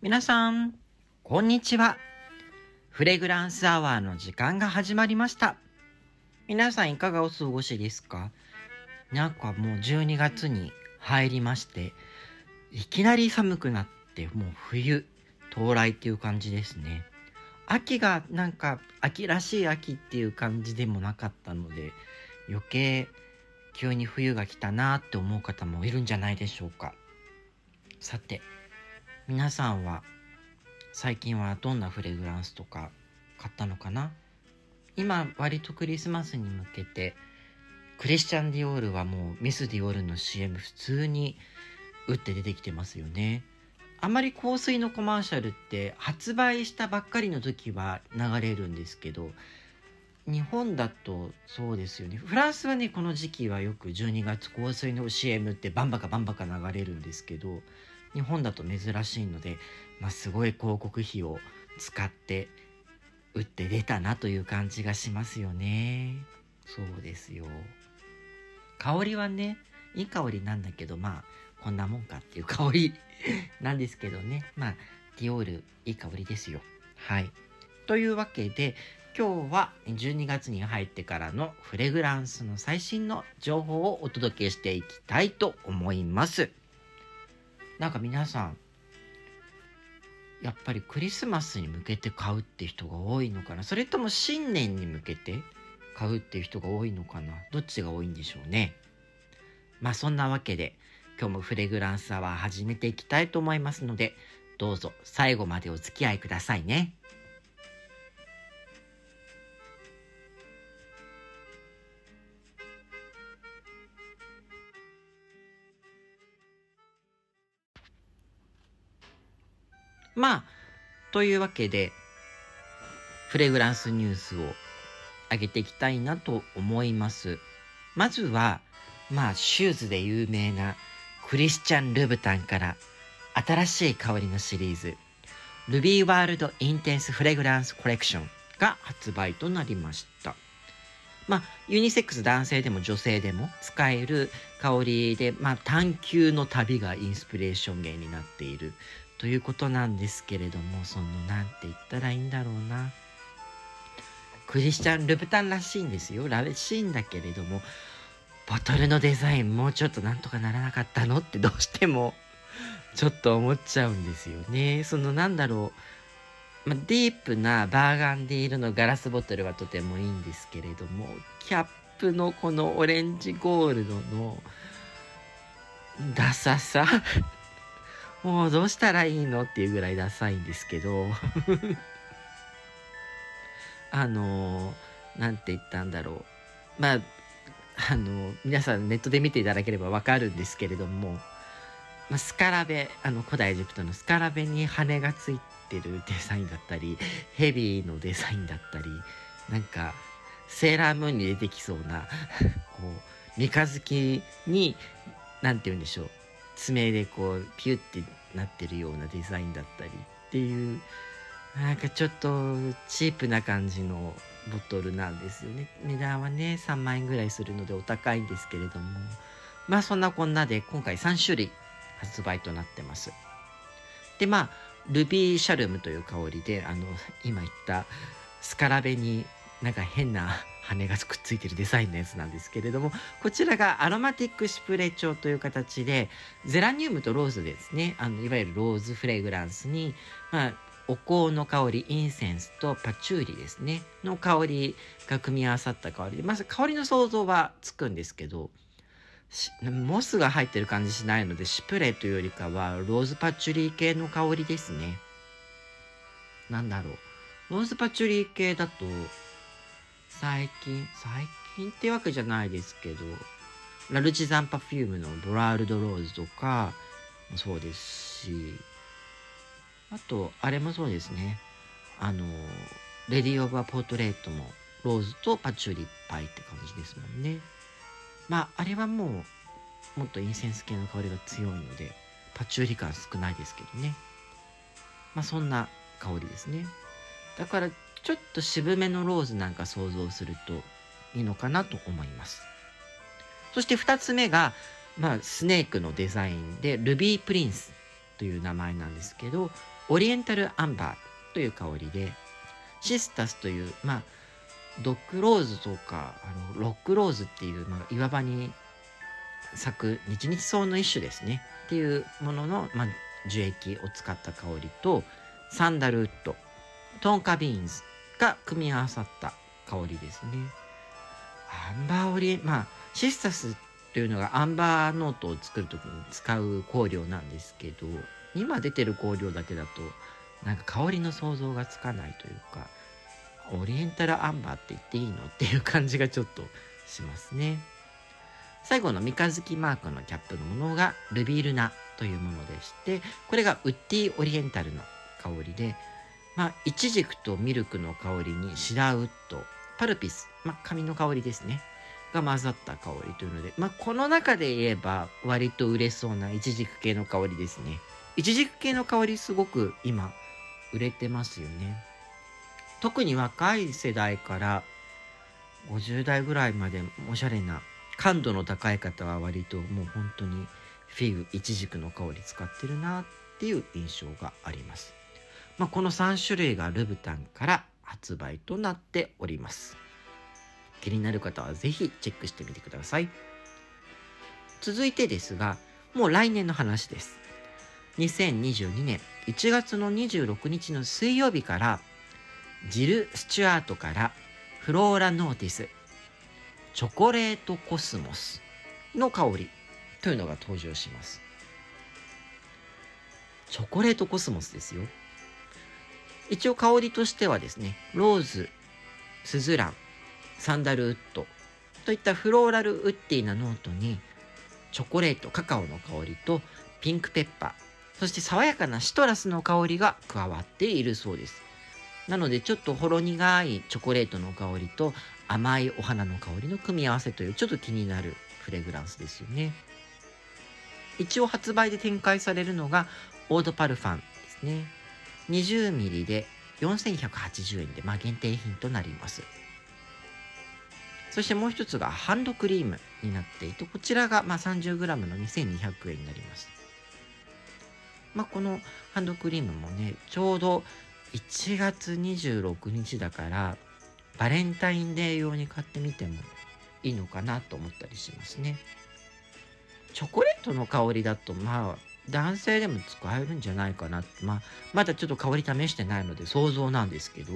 皆さん、こんにちは。フレグランスアワーの時間が始まりました。皆さんいかがお過ごしですか？なんかもう12月に入りまして、いきなり寒くなって、もう冬到来っていう感じですね。秋がなんか秋らしい秋っていう感じでもなかったので、余計急に冬が来たなって思う方もいるんじゃないでしょうか。さて、皆さんは最近はどんなフレグランスとか買ったのかな？今割とクリスマスに向けてクリスチャン・ディオールはもうミス・ディオールの CM 普通に打って出てきてますよね。あまり香水のコマーシャルって発売したばっかりの時は流れるんですけど日本だとそうですよねフランスはねこの時期はよく12月香水の CM ってバンバカバンバカ流れるんですけど日本だと珍しいので、まあ、すごい広告費を使って打って出たなという感じがしますよね。そうですよ。香りはねいい香りなんだけどまあこんなもんかっていう香り なんですけどね。まあディオールいい香りですよ。はい。というわけで今日は12月に入ってからのフレグランスの最新の情報をお届けしていきたいと思います。なんか皆さんやっぱりクリスマスに向けて買うって人が多いのかな？それとも新年に向けて買うっていう人が多いのかな？どっちが多いんでしょうね。まあそんなわけで今日もフレグランスアワー始めていきたいと思いますのでどうぞ最後までお付き合いくださいね。まあというわけでフレグランスニュースを上げていきたいなと思います。まずはまあシューズで有名なクリスチャン・ルブタンから新しい香りのシリーズルビーワールドインテンスフレグランスコレクションが発売となりました。まあユニセックス男性でも女性でも使える香りでまあ探求の旅がインスピレーション源になっている。ということなんですけれどもそのなんて言ったらいいんだろうな。クリスチャン・ルブタンらしいんですよ。らしいんだけれどもボトルのデザインもうちょっとなんとかならなかったのってどうしてもちょっと思っちゃうんですよね。そのなんだろう、ま、ディープなバーガンディ色のガラスボトルはとてもいいんですけれどもキャップのこのオレンジゴールドのダサさ。もうどうしたらいいのっていうぐらいダサいんですけど。あのなんて言ったんだろう。まああの皆さんネットで見ていただければわかるんですけれども、まあ、スカラベあの古代エジプトのスカラベに羽がついてるデザインだったりヘビーのデザインだったりなんかセーラームーンに出てきそうなこう三日月に何て言うんでしょう。爪でこうピュッてなってるようなデザインだったりっていうなんかちょっとチープな感じのボトルなんですよね。値段はね3万円ぐらいするのでお高いんですけれども。まあそんなこんなで今回3種類発売となってます。でまあルビーシャルムという香りであの今言ったスカラベになんか変な羽がくっついてるデザインのやつなんですけれどもこちらがアロマティックシプレ調という形でゼラニウムとローズですね。あのいわゆるローズフレグランスに、まあ、お香の香りインセンスとパチューリですね。の香りが組み合わさった香りでまず香りの想像はつくんですけどモスが入ってる感じしないのでシプレというよりかはローズパチュリー系の香りですね。なんだろう。ローズパチュリー系だと最近最近ってわけじゃないですけどラルチザンパフュームのボラールドローズとかもそうですしあとあれもそうですね。あのレディ・オブ・ア・ポートレートもローズとパチュリいっぱいって感じですもんね。まああれはもうもっとインセンス系の香りが強いのでパチューリ感少ないですけどね。まあそんな香りですね。だからちょっと渋めのローズなんか想像するといいのかなと思います。そして2つ目が、まあ、スネークのデザインでルビープリンスという名前なんですけどオリエンタルアンバーという香りでシスタスというまあドッグローズとかあのロックローズっていう、まあ、岩場に咲く日々草の一種ですねっていうものの、まあ、樹液を使った香りとサンダルウッドトンカビーンズが組み合わさった香りですね。アンバーオリエンまあシスタスというのがアンバーノートを作る時に使う香料なんですけど今出てる香料だけだとなんか香りの想像がつかないというかオリエンタルアンバーって言っていいのっていう感じがちょっとしますね。最後の三日月マークのキャップのものがルビールナというものでしてこれがウッディオリエンタルの香りでまあイチジクとミルクの香りにシダウッドパルピス、まあ、紙の香りですね。が混ざった香りというので、まあ、この中で言えば割と売れそうなイチジク系の香りですね。イチジク系の香りすごく今売れてますよね。特に若い世代から50代ぐらいまでおしゃれな感度の高い方は割ともう本当にフィグイチジクの香り使ってるなっていう印象があります、まあ、この3種類がルブタンから発売となっております気になる方は是非チェックしてみてください続いてですがもう来年の話です2022年1月の26日の水曜日からジル・スチュアートからフローラ・ノーティスチョコレートコスモスの香りというのが登場します。チョコレートコスモスですよ。一応香りとしてはですね、ローズ、スズラン、サンダルウッドといったフローラルウッディなノートにチョコレート、カカオの香りとピンクペッパー、そして爽やかなシトラスの香りが加わっているそうです。なのでちょっとほろ苦いチョコレートの香りと甘いお花の香りの組み合わせというちょっと気になるフレグランスですよね。一応発売で展開されるのがオードパルファンですね。20ミリで4180円で、まあ、限定品となります。そしてもう一つがハンドクリームになっていて、こちらがまあ 30g の2200円になります。まあ、このハンドクリームもね、ちょうど1月26日だからバレンタインデー用に買ってみてもいいのかなと思ったりしますねチョコレートの香りだとまあ男性でも使えるんじゃないかなまあまだちょっと香り試してないので想像なんですけど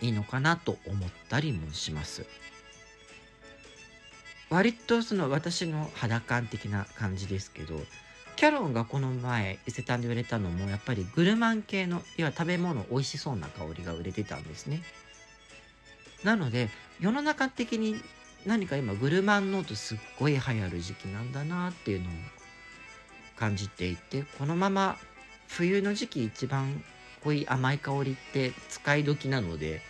いいのかなと思ったりもします。割とその私の肌感的な感じですけどキャロンがこの前伊勢丹で売れたのもやっぱりグルマン系の要は食べ物美味しそうな香りが売れてたんですね。なので世の中的に何か今グルマンノートすっごい流行る時期なんだなっていうのを感じていてこのまま冬の時期一番濃い甘い香りって使い時なので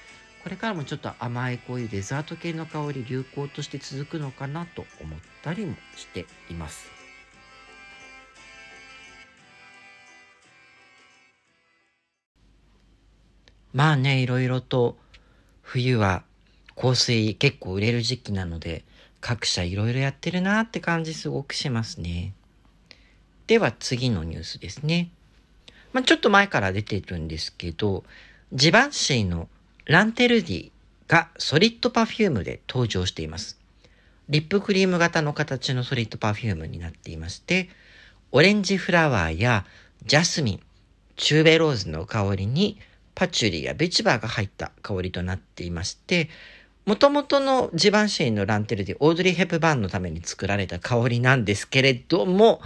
これからもちょっと甘いこういうデザート系の香り流行として続くのかなと思ったりもしています。まあね、いろいろと冬は香水結構売れる時期なので各社いろいろやってるなって感じすごくしますね。では次のニュースですね。まあ、ちょっと前から出てるんですけど、ジバンシーのランテルディがソリッドパフュームで登場しています。リップクリーム型の形のソリッドパフュームになっていまして、オレンジフラワーやジャスミン、チューベローズの香りにパチュリーやベチバーが入った香りとなっていまして、もともとのジバンシーのランテルディオードリー・ヘプバーンのために作られた香りなんですけれども、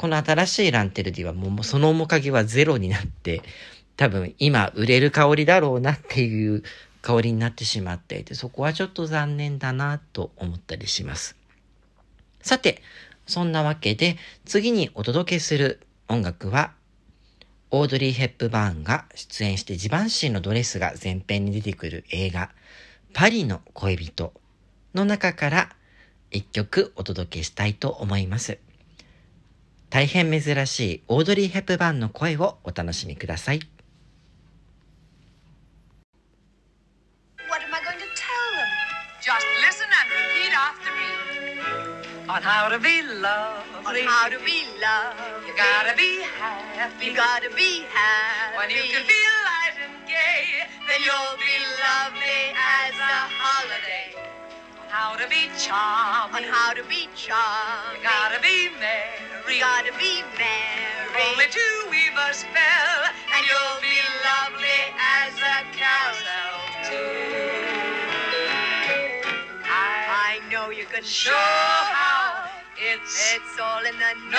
この新しいランテルディはもうその面影はゼロになって、多分今売れる香りだろうなっていう香りになってしまっていて、そこはちょっと残念だなと思ったりします。さて、そんなわけで次にお届けする音楽はオードリー・ヘップバーンが出演してジバンシーのドレスが前編に出てくる映画、パリの恋人の中から一曲お届けしたいと思います。大変珍しいオードリー・ヘップバーンの声をお楽しみください。on how to be lovely. On how to be loved. You gotta be happy. You gotta be happy. When you can feel light and gay, then you'll be lovely as a holiday. On how to be on charming. how to be charming. You gotta be merry. You gotta be merry. Only two weavers fell, and you'll be lovely as a carousel too. I I know you can show how it's, It's all in the know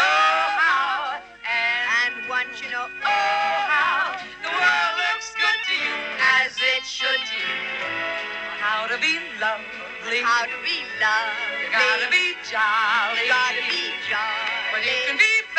how and And once you know, oh how the world looks good to you as it should to you. How to be lovely. how to be loved. You gotta be jolly. You gotta be jolly it can be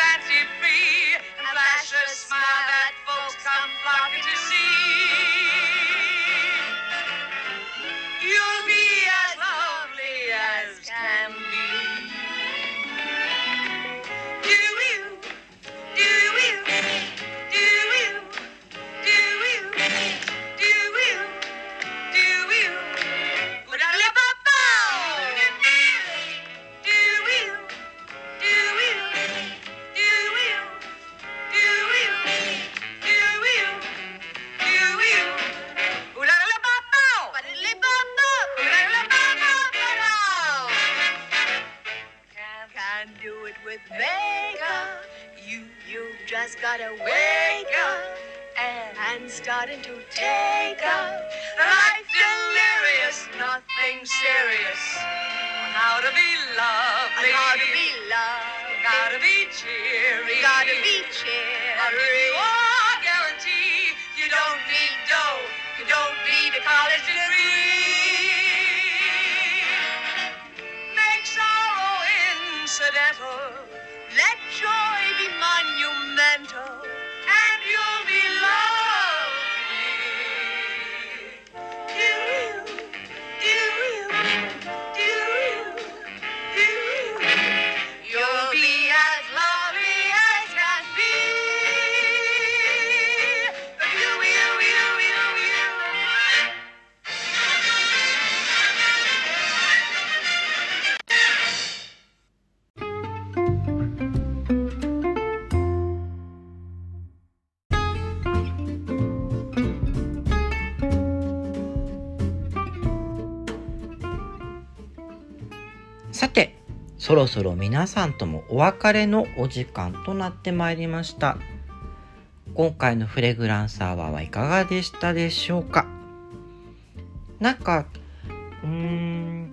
and to take up. life delirious, nothing serious. On how to be On lovely. how to be loved. Gotta be cheery. You gotta be A cheery. reward guarantee. You don't need dough. You don't need a college degree. そろそろ皆さんともお別れのお時間となってまいりました。今回のフレグランスアワーはいかがでしたでしょうか？なんかうーん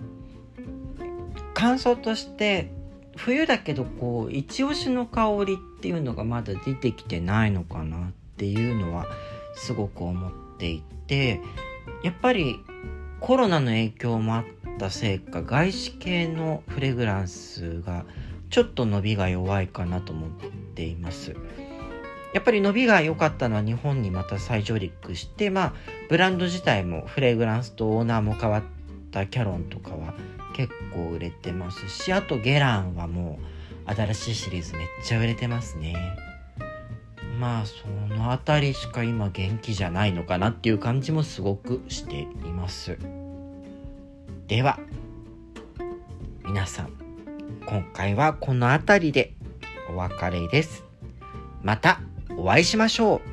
感想として冬だけどこう一押しの香りっていうのがまだ出てきてないのかなっていうのはすごく思っていてやっぱりコロナの影響もあってったせいか外資系のフレグランスがちょっと伸びが弱いかなと思っています。やっぱり伸びが良かったのは日本にまた再上陸してまあブランド自体もフレグランスとオーナーも変わったキャロンとかは結構売れてますしあとゲランはもう新しいシリーズめっちゃ売れてますね。まあその辺りしか今元気じゃないのかなっていう感じもすごくしています。では皆さん今回はこの辺りでお別れです。またお会いしましょう。